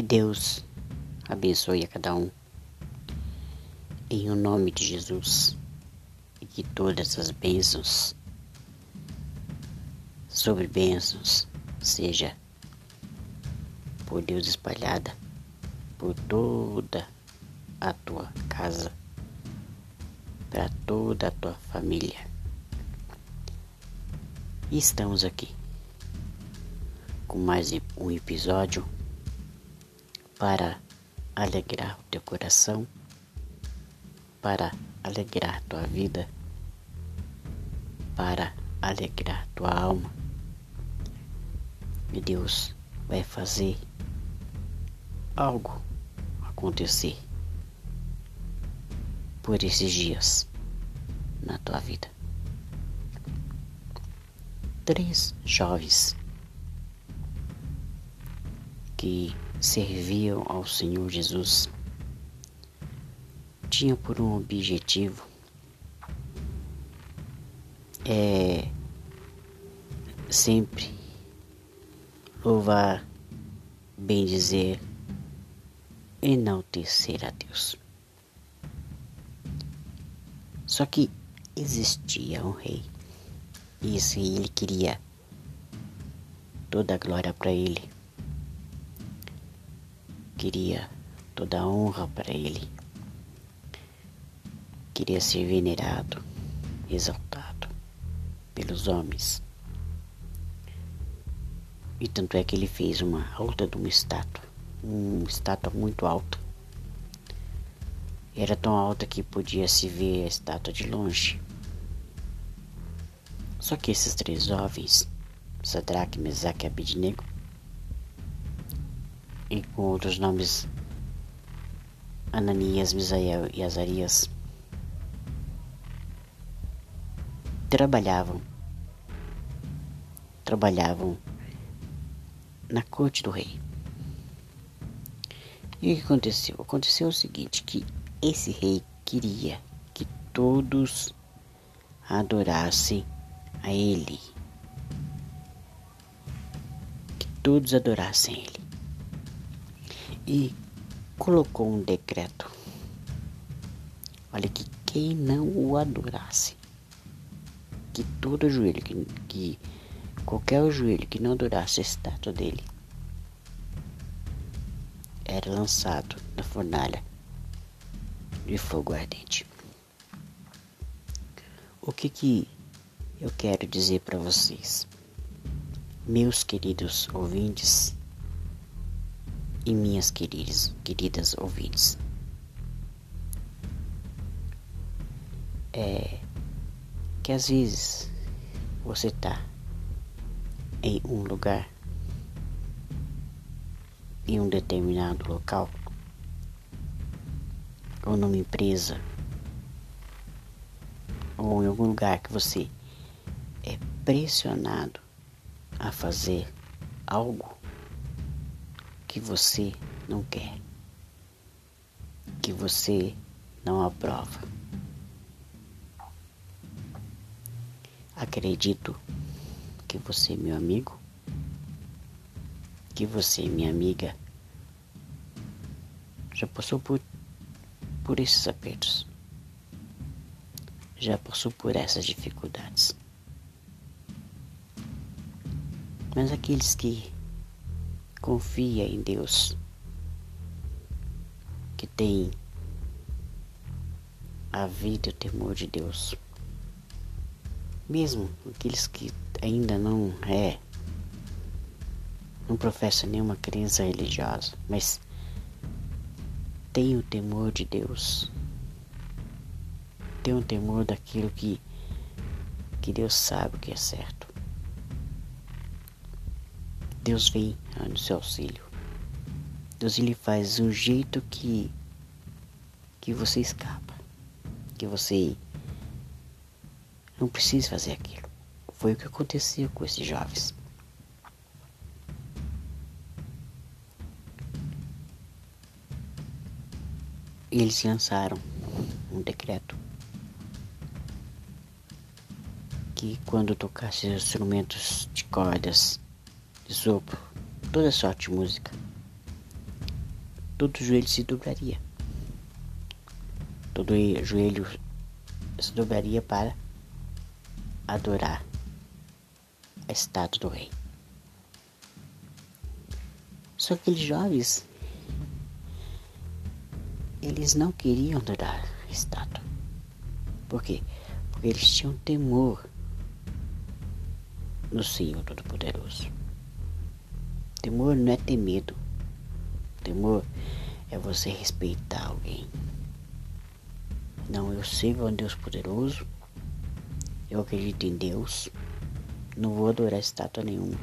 Que Deus abençoe a cada um. Em o nome de Jesus. E que todas as bênçãos sobre bênçãos seja por Deus espalhada por toda a tua casa, para toda a tua família. E estamos aqui com mais um episódio para alegrar o teu coração, para alegrar tua vida, para alegrar tua alma. E Deus vai fazer algo acontecer por esses dias na tua vida. Três jovens que serviam ao Senhor Jesus tinham por um objetivo é sempre louvar, bem dizer, enaltecer a Deus. Só que existia um rei. E esse ele queria toda a glória para ele. Queria toda a honra para ele. Queria ser venerado, exaltado pelos homens. E tanto é que ele fez uma alta de uma estátua, uma estátua muito alta. Era tão alta que podia se ver a estátua de longe. Só que esses três jovens, Sadraque, Mesaque e Abidnego, e com outros nomes Ananias, Misael e Azarias, trabalhavam, trabalhavam na corte do rei. E o que aconteceu? Aconteceu o seguinte, que esse rei queria que todos adorassem a ele. Que todos adorassem ele. E colocou um decreto. Olha que quem não o adorasse, que todo joelho, que, que qualquer joelho que não adorasse a estátua dele, era lançado na fornalha de fogo ardente. O que que eu quero dizer para vocês, meus queridos ouvintes e minhas queridas, queridas ouvintes? É que às vezes você está em um lugar, em um determinado local, ou numa empresa, ou em algum lugar que você é pressionado a fazer algo que você não quer, que você não aprova. Acredito que você, meu amigo, que você, minha amiga, já passou por, por esses apertos, já passou por essas dificuldades. Mas aqueles que confiam em Deus, que têm a vida e o temor de Deus, mesmo aqueles que ainda não é, não professa nenhuma crença religiosa, mas tem o temor de Deus, tem o temor daquilo que, que Deus sabe que é certo. Deus vem no seu auxílio. Deus lhe faz um jeito que que você escapa, que você não precisa fazer aquilo. Foi o que aconteceu com esses jovens. Eles lançaram um decreto que quando tocasse instrumentos de cordas, de sopro, toda sorte de música, todo joelho se dobraria. Todo joelho se dobraria para adorar a estátua do rei. Só que aqueles jovens, eles não queriam adorar a estátua. Por quê? Porque eles tinham temor no Senhor Todo-Poderoso. Temor não é ter medo. Temor é você respeitar alguém. Não, eu sirvo a um Deus poderoso. Eu acredito em Deus. Não vou adorar estátua nenhuma.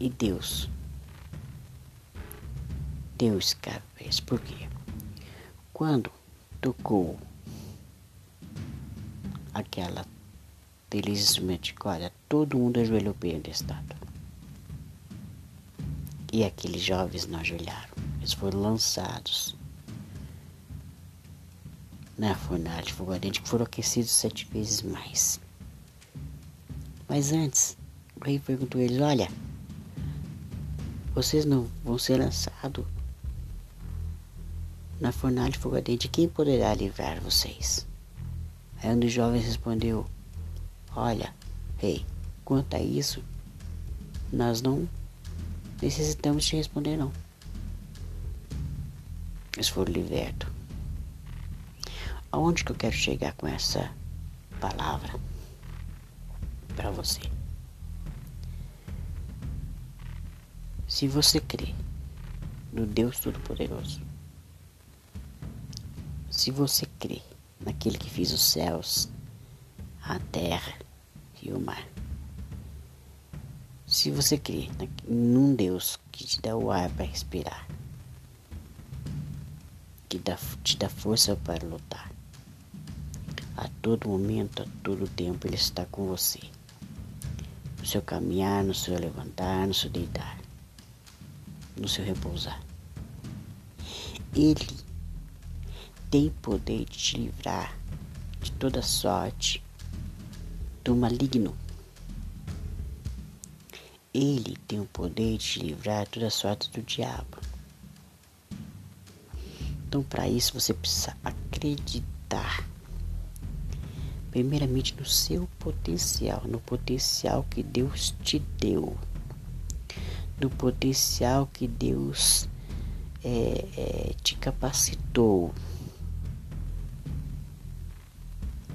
E Deus. Deus, cara, por quê? Quando tocou aquela felizmente, olha, todo mundo ajoelhou perante a estátua. E aqueles jovens não ajoelharam. Eles foram lançados na fornalha de ardente, que foram aquecidos sete vezes mais. Mas antes, o rei perguntou a eles: Olha, vocês não vão ser lançados na fornalha de ardente. Quem poderá livrar vocês? Aí um dos jovens respondeu: Olha, rei, quanto a isso, nós não necessitamos te responder, não. Eles foram libertos. Aonde que eu quero chegar com essa palavra para você? Se você crê no Deus Todo-Poderoso, se você crê naquele que fez os céus, a terra mar. Se você crê num Deus que te dá o ar para respirar, que dá, te dá força para lutar, a todo momento, a todo tempo, Ele está com você. No seu caminhar, no seu levantar, no seu deitar, no seu repousar. Ele tem poder de te livrar de toda sorte do maligno. Ele tem o poder de te livrar de toda sorte do diabo. Então, para isso, você precisa acreditar, primeiramente, no seu potencial, no potencial que Deus te deu, no potencial que Deus é, é, te capacitou.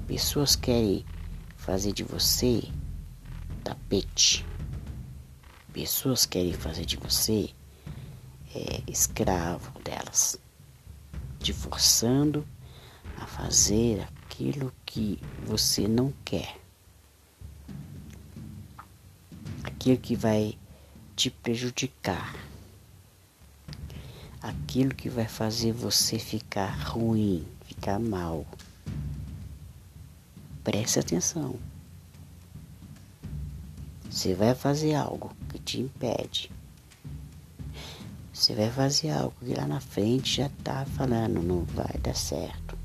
Pessoas querem fazer de você tapete. Pessoas querem fazer de você é, escravo delas, te forçando a fazer aquilo que você não quer, aquilo que vai te prejudicar, aquilo que vai fazer você ficar ruim, ficar mal. Preste atenção. Você vai fazer algo que te impede. Você vai fazer algo que lá na frente já está falando, não vai dar certo.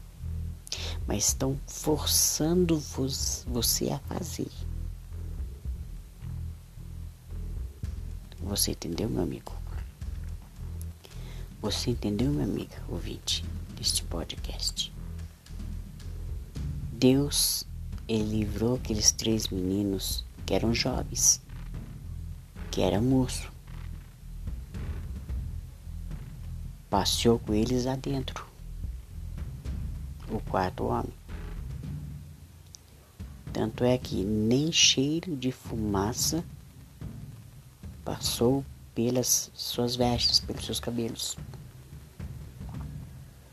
Mas estão forçando você a fazer. Você entendeu, meu amigo? Você entendeu, minha amiga ouvinte deste podcast? Deus ele livrou aqueles três meninos que eram jovens, que era moço. Passeou com eles adentro. O quarto homem. Tanto é que nem cheiro de fumaça passou pelas suas vestes, pelos seus cabelos.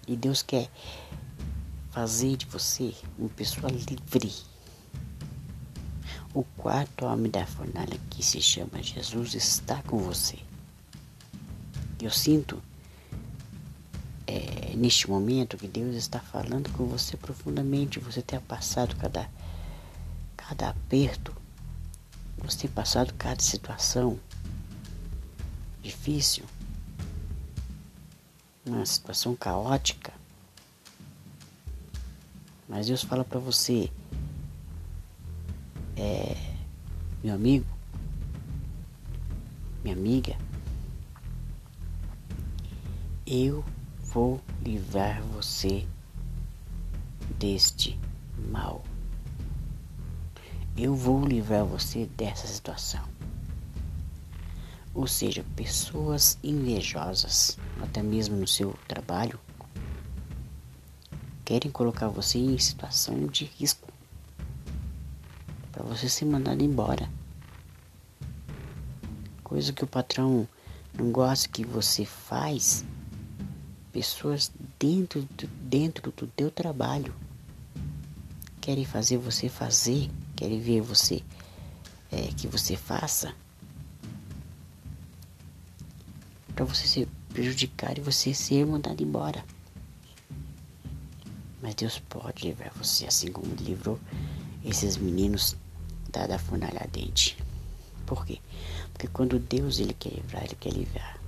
E Deus quer fazer de você uma pessoa livre. O quarto homem da fornalha, que se chama Jesus, está com você. Eu sinto é, neste momento que Deus está falando com você profundamente. Você tem passado cada, cada aperto, você tem passado cada situação difícil, uma situação caótica. Mas Deus fala para você, é, meu amigo, minha amiga, eu vou livrar você deste mal. Eu vou livrar você dessa situação. Ou seja, pessoas invejosas, até mesmo no seu trabalho, querem colocar você em situação de risco para você ser mandado embora. Coisa que o patrão não gosta que você faz. Pessoas dentro do, dentro do teu trabalho querem fazer você fazer, querem ver você é, que você faça para você se prejudicar e você ser mandado embora. Mas Deus pode livrar você, assim como livrou esses meninos da, da fornalha ardente. Por quê? Porque quando Deus ele quer livrar, ele quer livrar.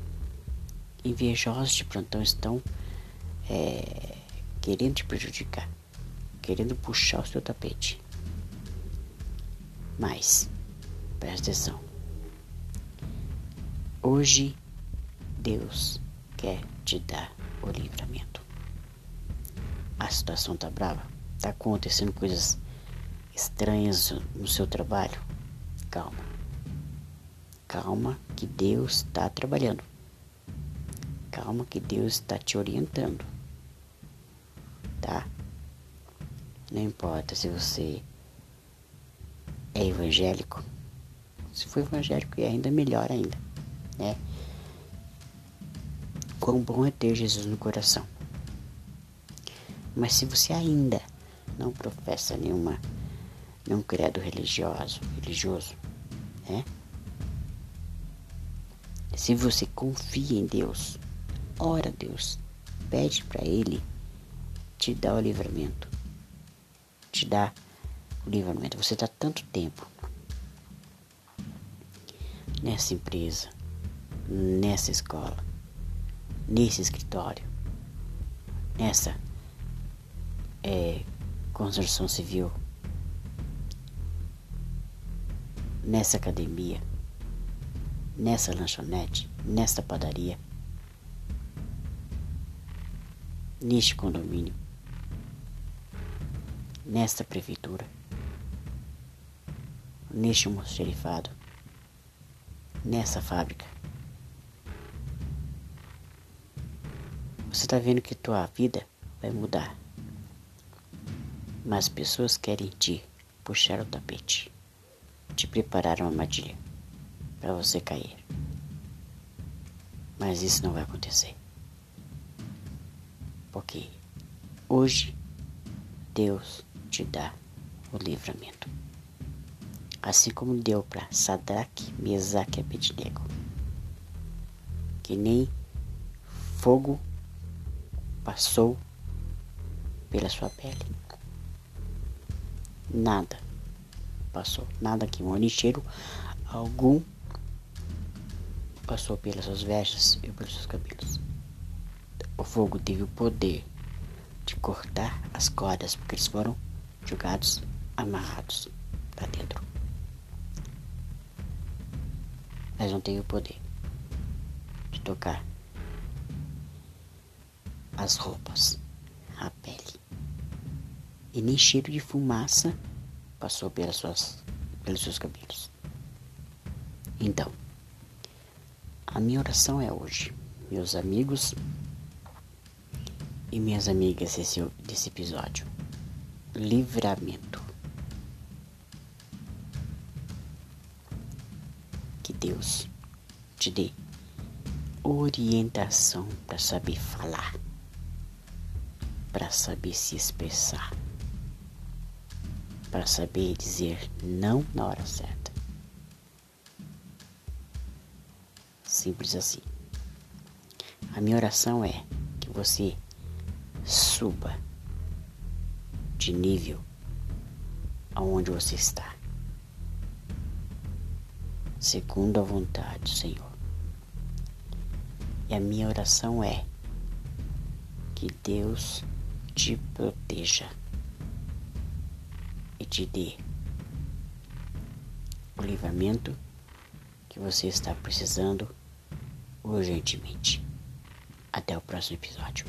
Invejosos de plantão estão é, querendo te prejudicar, querendo puxar o seu tapete. Mas, presta atenção. Hoje Deus quer te dar o livramento. A situação tá brava, tá acontecendo coisas estranhas no seu trabalho. Calma. Calma que Deus está trabalhando. Calma que Deus está te orientando. Tá? Não importa se você é evangélico. Se for evangélico é ainda melhor ainda, né? Quão bom é ter Jesus no coração. Mas se você ainda não professa nenhuma, nenhum credo religioso, religioso, né? Se você confia em Deus, ora a Deus, pede para Ele te dar o livramento, te dar o livramento. Você está tanto tempo nessa empresa, nessa escola, nesse escritório, nessa é, construção civil, nessa academia, nessa lanchonete, nesta padaria, neste condomínio, nesta prefeitura, neste almoxerifado, nessa fábrica. Você está vendo que tua vida vai mudar. Mas pessoas querem te puxar o tapete, te preparar uma armadilha para você cair. Mas isso não vai acontecer. Porque hoje Deus te dá o livramento. Assim como deu para Sadraque, Mesaque e Abednego. Que nem fogo passou pela sua pele. Nada passou, nada queimou, nem cheiro algum passou pelas suas vestes e pelos seus cabelos. O fogo teve o poder de cortar as cordas, porque eles foram jogados, amarrados para dentro. Mas não teve o poder de tocar as roupas, a pele. E nem cheiro de fumaça passou pelas suas, pelos seus cabelos. Então, a minha oração é hoje, meus amigos e minhas amigas desse, desse episódio. Livramento. Que Deus te dê orientação para saber falar para saber se expressar, para saber dizer não na hora certa. Simples assim. A minha oração é que você suba de nível aonde você está, segundo a vontade Senhor. E a minha oração é que Deus te proteja te dê o livramento que você está precisando urgentemente. Até o próximo episódio.